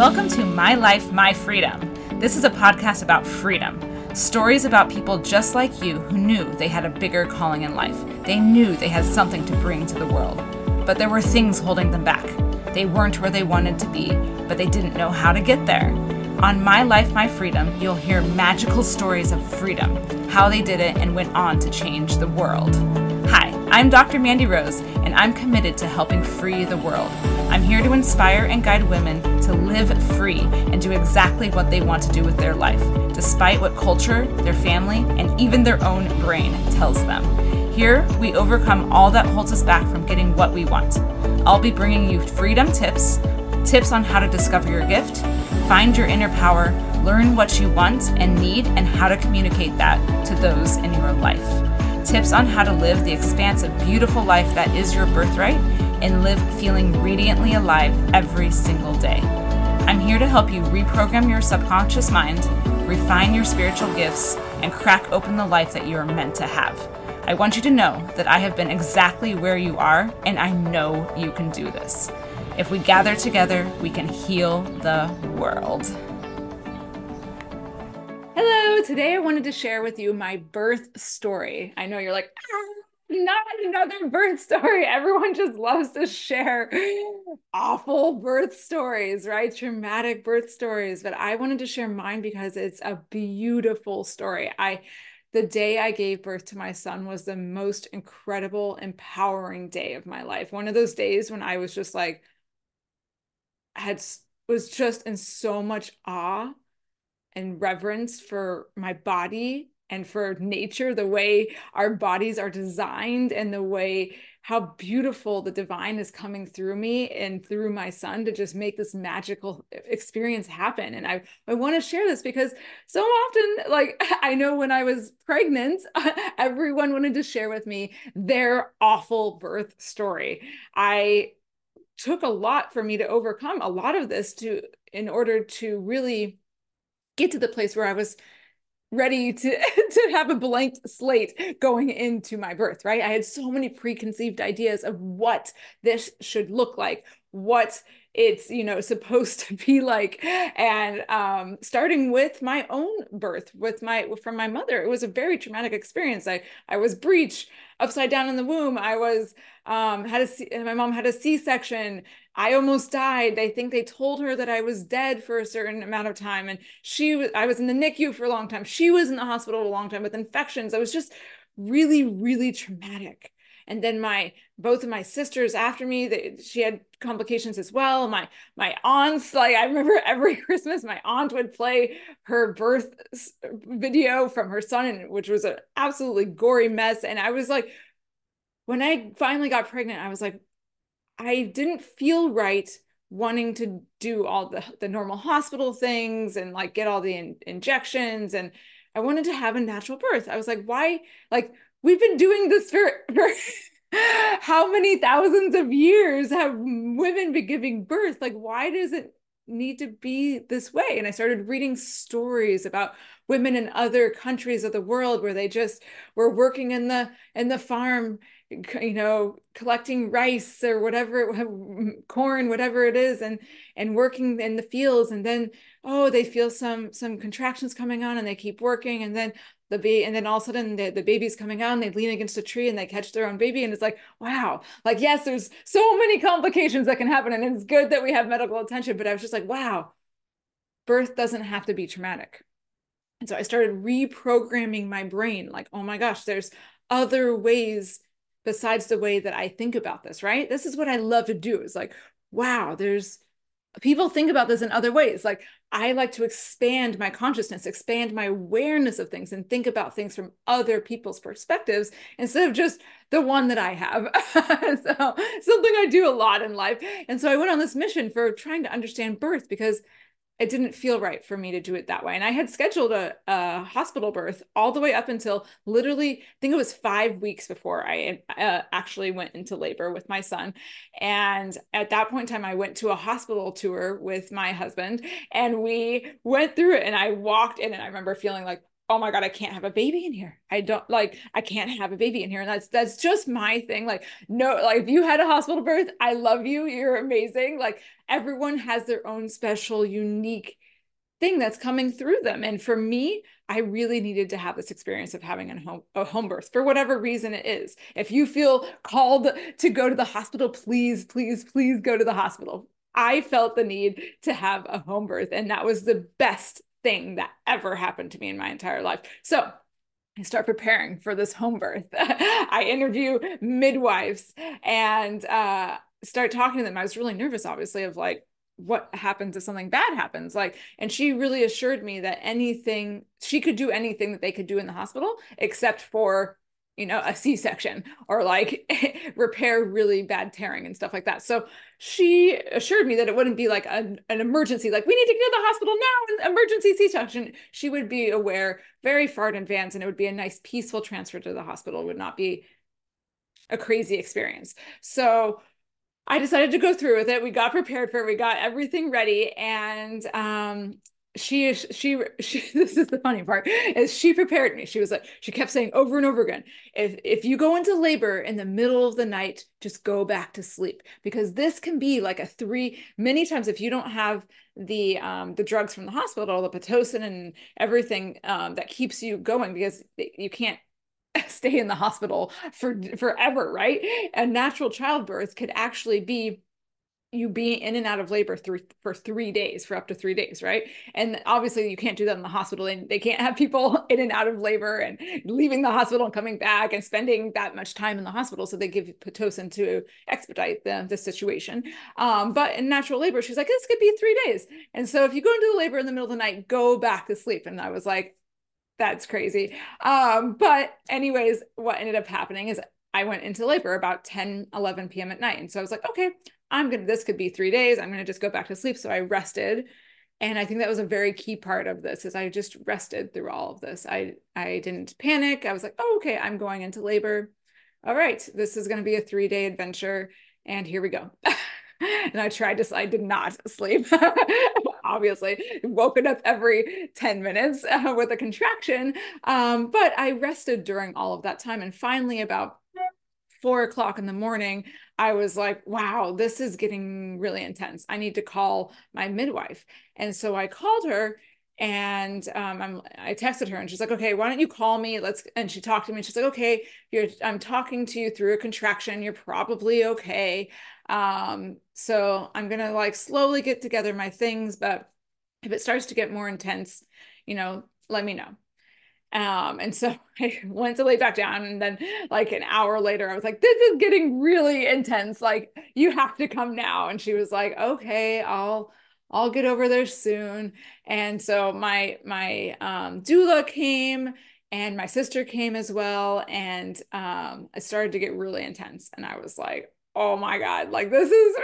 Welcome to My Life, My Freedom. This is a podcast about freedom. Stories about people just like you who knew they had a bigger calling in life. They knew they had something to bring to the world. But there were things holding them back. They weren't where they wanted to be, but they didn't know how to get there. On My Life, My Freedom, you'll hear magical stories of freedom, how they did it, and went on to change the world. Hi, I'm Dr. Mandi Rose, and I'm committed to helping free the world. I'm here to inspire and guide women to live free and do exactly what they want to do with their life, despite what culture, their family, and even their own brain tells them. Here, we overcome all that holds us back from getting what we want. I'll be bringing you freedom tips, tips on how to discover your gift, find your inner power, learn what you want and need, and how to communicate that to those in your life. Tips on how to live the expansive, beautiful life that is your birthright and live feeling radiantly alive every single day. I'm here to help you reprogram your subconscious mind, refine your spiritual gifts, and crack open the life that you are meant to have. I want you to know that I have been exactly where you are, and I know you can do this. If we gather together, we can heal the world. Hello, today I wanted to share with you my birth story. I know you're like, ah, not another birth story. Everyone just loves to share awful birth stories, right? Traumatic birth stories. But I wanted to share mine because it's a beautiful story. I the day I gave birth to my son was the most incredible, empowering day of my life. One of those days when I was just like, had was just in so much awe and reverence for my body and for nature, the way our bodies are designed and the way how beautiful the divine is coming through me and through my son to just make this magical experience happen. And I, I want to share this because so often, like I know when I was pregnant, everyone wanted to share with me their awful birth story. I took a lot for me to overcome a lot of this to in order to really get to the place where I was ready to to have a blank slate going into my birth right? I had so many preconceived ideas of what this should look like what it's you know supposed to be like. And um starting with my own birth with my from my mother it was a very traumatic experience. I i was breech upside down in the womb. I was um had a my mom had a c-section i almost died. They think they told her that i was dead for a certain amount of time and she was i was in the nicu for a long time. She was in the hospital a long time with infections. I was just really really traumatic. And then my both of my sisters after me they, she had complications as well. My my aunts like i remember every christmas my aunt would play her birth video from her son which was an absolutely gory mess. And i was like when i finally got pregnant i was like i didn't feel right wanting to do all the the normal hospital things and like get all the in, injections and i wanted to have a natural birth i was like why like we've been doing this for, for how many thousands of years have women been giving birth? Like, why does it need to be this way? And I started reading stories about women in other countries of the world where they just were working in the in the farm you know collecting rice or whatever corn whatever it is and and working in the fields and then oh they feel some some contractions coming on and they keep working and then the baby and then all of a sudden the, the baby's coming out and they lean against a tree and they catch their own baby and it's like wow like yes there's so many complications that can happen and it's good that we have medical attention but i was just like wow birth doesn't have to be traumatic. And so i started reprogramming my brain like oh my gosh there's other ways besides the way that i think about this right? This is what i love to do It's like wow there's people think about this in other ways. Like i like to expand my consciousness expand my awareness of things and think about things from other people's perspectives instead of just the one that i have. So something i do a lot in life. And so i went on this mission for trying to understand birth because it didn't feel right for me to do it that way. And I had scheduled a, a hospital birth all the way up until literally, I think it was five weeks before I uh, actually went into labor with my son. And at that point in time, I went to a hospital tour with my husband and we went through it. And I walked in and I remember feeling like, oh my god i can't have a baby in here. I don't like i can't have a baby in here. And that's that's just my thing like no like if you had a hospital birth i love you you're amazing. Like everyone has their own special unique thing that's coming through them. And for me i really needed to have this experience of having a home, a home birth for whatever reason it is. If you feel called to go to the hospital please please please go to the hospital. I felt the need to have a home birth and that was the best thing that ever happened to me in my entire life. So I start preparing for this home birth. I interview midwives and uh, start talking to them. I was really nervous, obviously, of like, what happens if something bad happens like and she really assured me that anything she could do anything that they could do in the hospital except for you know, a C-section or like repair really bad tearing and stuff like that. So she assured me that it wouldn't be like an, an emergency, like we need to get to the hospital now, emergency C-section. She would be aware very far in advance and it would be a nice peaceful transfer to the hospital. It would not be a crazy experience. So I decided to go through with it. We got prepared for it. We got everything ready. And um, she is she she this is the funny part is she prepared me. She was like she kept saying over and over again if if you go into labor in the middle of the night just go back to sleep. Because this can be like a three many times if you don't have the um the drugs from the hospital the pitocin and everything um that keeps you going because you can't stay in the hospital for forever right? A natural childbirth could actually be you be in and out of labor through for three days for up to three days right? And obviously you can't do that in the hospital and they can't have people in and out of labor and leaving the hospital and coming back and spending that much time in the hospital. So they give pitocin to expedite the, the situation. Um, but in natural labor she's like this could be three days. And so if you go into labor in the middle of the night go back to sleep. And i was like that's crazy. Um, but anyways what ended up happening is I went into labor about 10, 11 p.m. at night. And so I was like, okay, I'm to, this could be three days. I'm to just go back to sleep. So I rested. And I think that was a very key part of this is I just rested through all of this. I, I didn't panic. I was like, oh, okay, I'm going into labor. All right, this is to be a three day adventure. And here we go. and I tried to, I did not sleep, obviously, woken up every 10 minutes uh, with a contraction. Um, but I rested during all of that time. And finally, about four o'clock in the morning, I was like, wow, this is getting really intense. I need to call my midwife. And so I called her and um, I texted her and she's like, okay, why don't you call me? Let's, and she talked to me she's like, okay, you're, I'm talking to you through a contraction. You're probably okay. Um, so I'm going to like slowly get together my things, but if it starts to get more intense, you know, let me know. Um, and so I went to lay back down, and then like an hour later, I was like, "This is getting really intense. Like, you have to come now." And she was like, "Okay, I'll." I'll get over there soon. And so my my um, doula came and my sister came as well. And um, it started to get really intense. And I was like, oh my God, like this is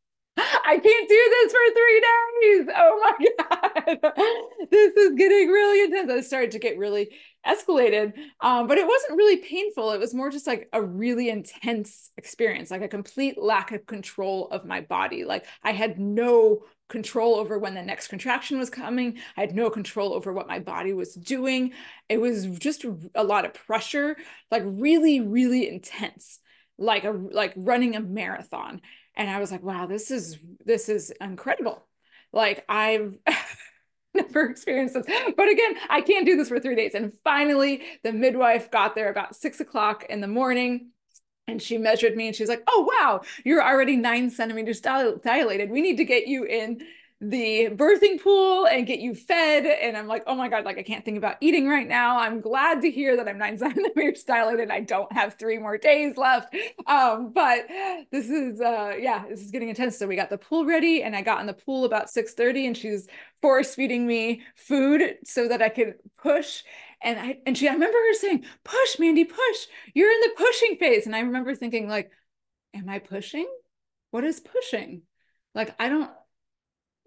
I can't do this for three days. Oh my God. this is getting really intense. I started to get really escalated. Um, but it wasn't really painful. It was more just like a really intense experience, like a complete lack of control of my body. Like I had no control over when the next contraction was coming. I had no control over what my body was doing. It was just a lot of pressure, like really, really intense like a like running a marathon and i was like wow this is this is incredible like i've never experienced this. But again i can't do this for three days. And finally the midwife got there about six o'clock in the morning and she measured me and she's like oh wow you're already nine centimeters dilated. We need to get you in the birthing pool and get you fed. And I'm like, oh my God, like I can't think about eating right now. I'm glad to hear that I'm nine centimeters dilated. And I don't have three more days left. Um, but this is uh yeah, this is getting intense. So we got the pool ready and I got in the pool about 6 30 and she's force feeding me food so that I could push. And I and she I remember her saying, push, Mandi, push. You're in the pushing phase. And I remember thinking, like, am I pushing? What is pushing? Like, I don't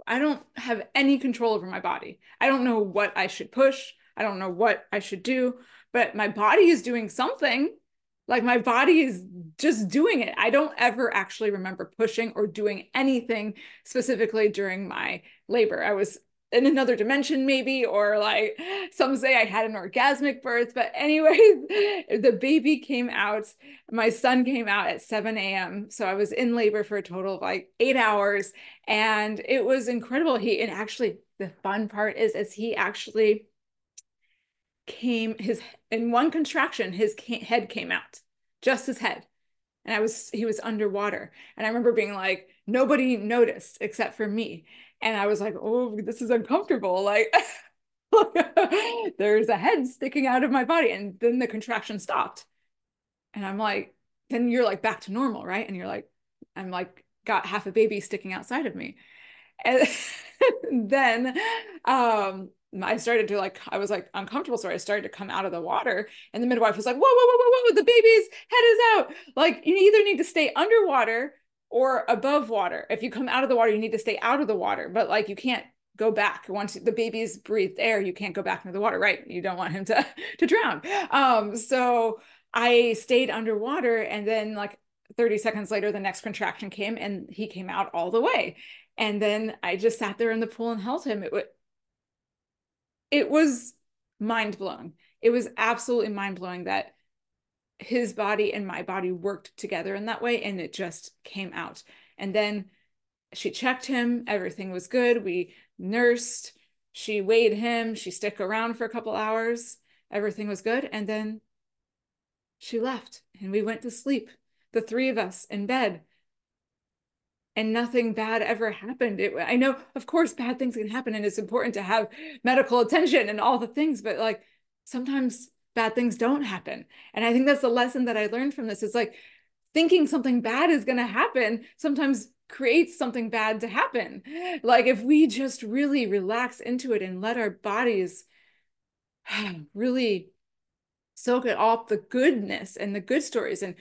I don't have any control over my body. I don't know what I should push. I don't know what I should do, but my body is doing something. Like my body is just doing it. I don't ever actually remember pushing or doing anything specifically during my labor. I was in another dimension maybe or like some say i had an orgasmic birth but anyways the baby came out my son came out at 7 a.m so i was in labor for a total of like eight hours and it was incredible. He and actually the fun part is is he actually came his in one contraction his head came out just his head and i was he was underwater and i remember being like nobody noticed except for me and I was like, oh, this is uncomfortable. Like, there's a head sticking out of my body. And then the contraction stopped. And I'm like, then you're like back to normal, right? And you're like, I'm like, got half a baby sticking outside of me. And then um, I started to like, I was like uncomfortable. So I started to come out of the water. And the midwife was like, whoa, whoa, whoa, whoa, whoa, the baby's head is out. Like, you either need to stay underwater or above water. If you come out of the water, you need to stay out of the water, but like you can't go back. Once the baby's breathed air you can't go back into the water right? You don't want him to to drown. Um so i stayed underwater and then like 30 seconds later the next contraction came and he came out all the way. And then i just sat there in the pool and held him. It was it was mind blowing it was absolutely mind blowing that his body and my body worked together in that way and it just came out. And then she checked him everything was good. We nursed she weighed him she stuck around for a couple hours everything was good and then she left and we went to sleep the three of us in bed. And nothing bad ever happened. It, i know of course bad things can happen and it's important to have medical attention and all the things but like sometimes bad things don't happen. And I think that's the lesson that I learned from this is like thinking something bad is going to happen sometimes creates something bad to happen. Like if we just really relax into it and let our bodies really soak it all the goodness and the good stories and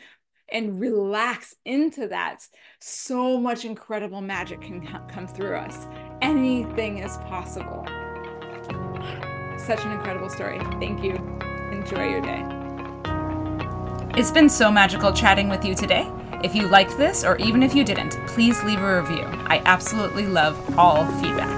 and relax into that so much incredible magic can come through us anything is possible such an incredible story thank you enjoy your day. It's been so magical chatting with you today. If you liked this, or even if you didn't, please leave a review. I absolutely love all feedback.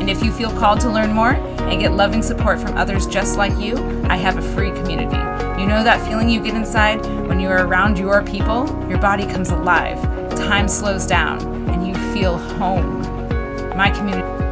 And if you feel called to learn more and get loving support from others just like you, I have a free community. You know that feeling you get inside when you are around your people? Your body comes alive, time slows down, and you feel home. My community